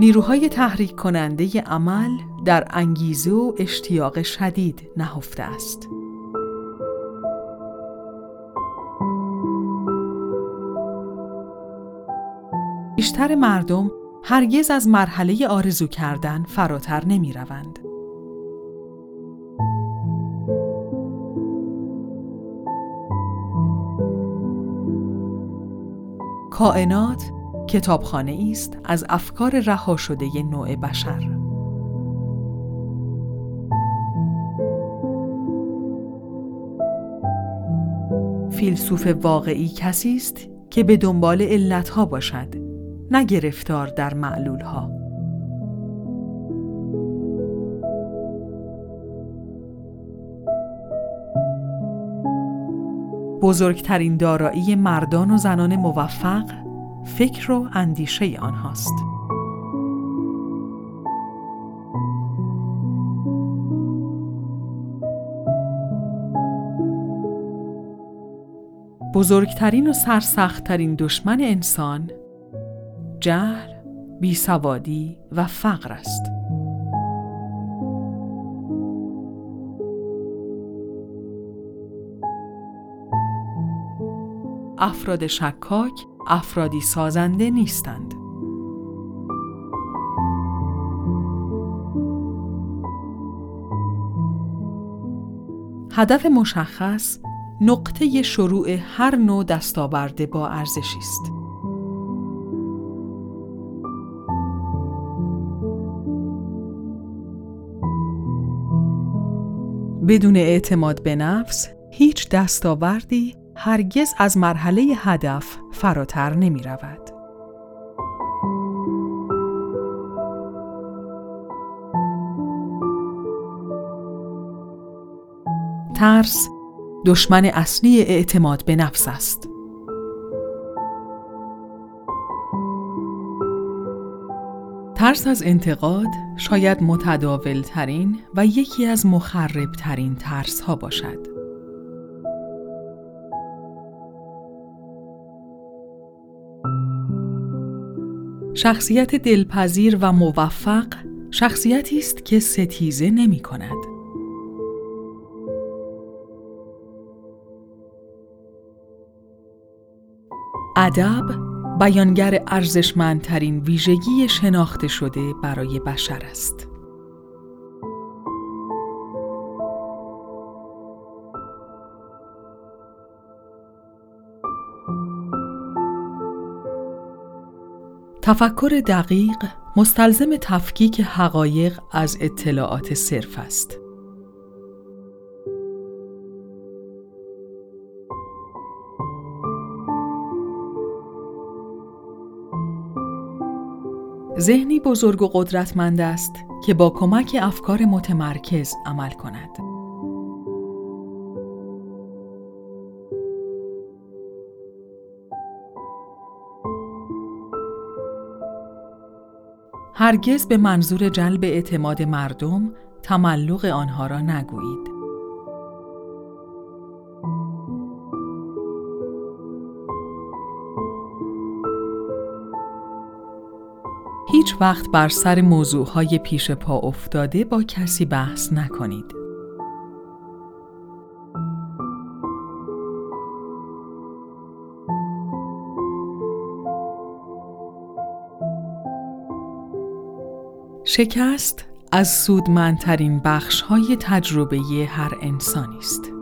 نیروهای تحریک کننده عمل در انگیزه و اشتیاق شدید نهفته است. بیشتر مردم هرگز از مرحله آرزو کردن فراتر نمی روند. کائنات کتابخانه است از افکار رها شده نوع بشر. فیلسوف واقعی کسی است که به دنبال علتها باشد نه گرفتار در معلولها بزرگترین دارایی مردان و زنان موفق فکر و اندیشه آنهاست. بزرگترین و سرسختترین دشمن انسان جهل، بیسوادی و فقر است. افراد شکاک افرادی سازنده نیستند. هدف مشخص نقطه شروع هر نوع دستاورده با ارزشی است. بدون اعتماد به نفس هیچ دستاوردی هرگز از مرحله هدف فراتر نمی رود. ترس دشمن اصلی اعتماد به نفس است. ترس از انتقاد شاید متداول ترین و یکی از مخرب ترین ترس ها باشد. شخصیت دلپذیر و موفق شخصیتی است که ستیزه نمی کند. ادب بیانگر ارزشمندترین ویژگی شناخته شده برای بشر است. تفکر دقیق مستلزم تفکیک حقایق از اطلاعات صرف است. ذهنی بزرگ و قدرتمند است که با کمک افکار متمرکز عمل کند. هرگز به منظور جلب اعتماد مردم تملق آنها را نگویید. هیچ وقت بر سر موضوعهای پیش پا افتاده با کسی بحث نکنید. شکست از سودمندترین بخش های تجربه هر انسانی است.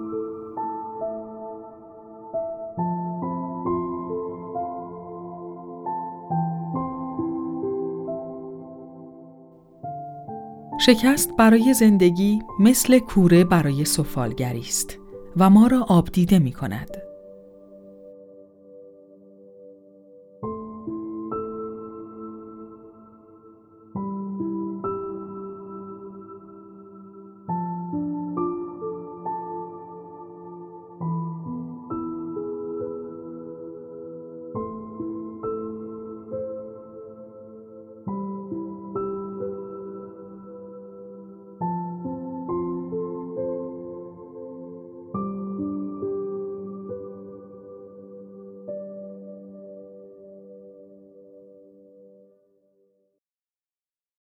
شکست برای زندگی مثل کوره برای سفالگری است و ما را آبدیده می کند.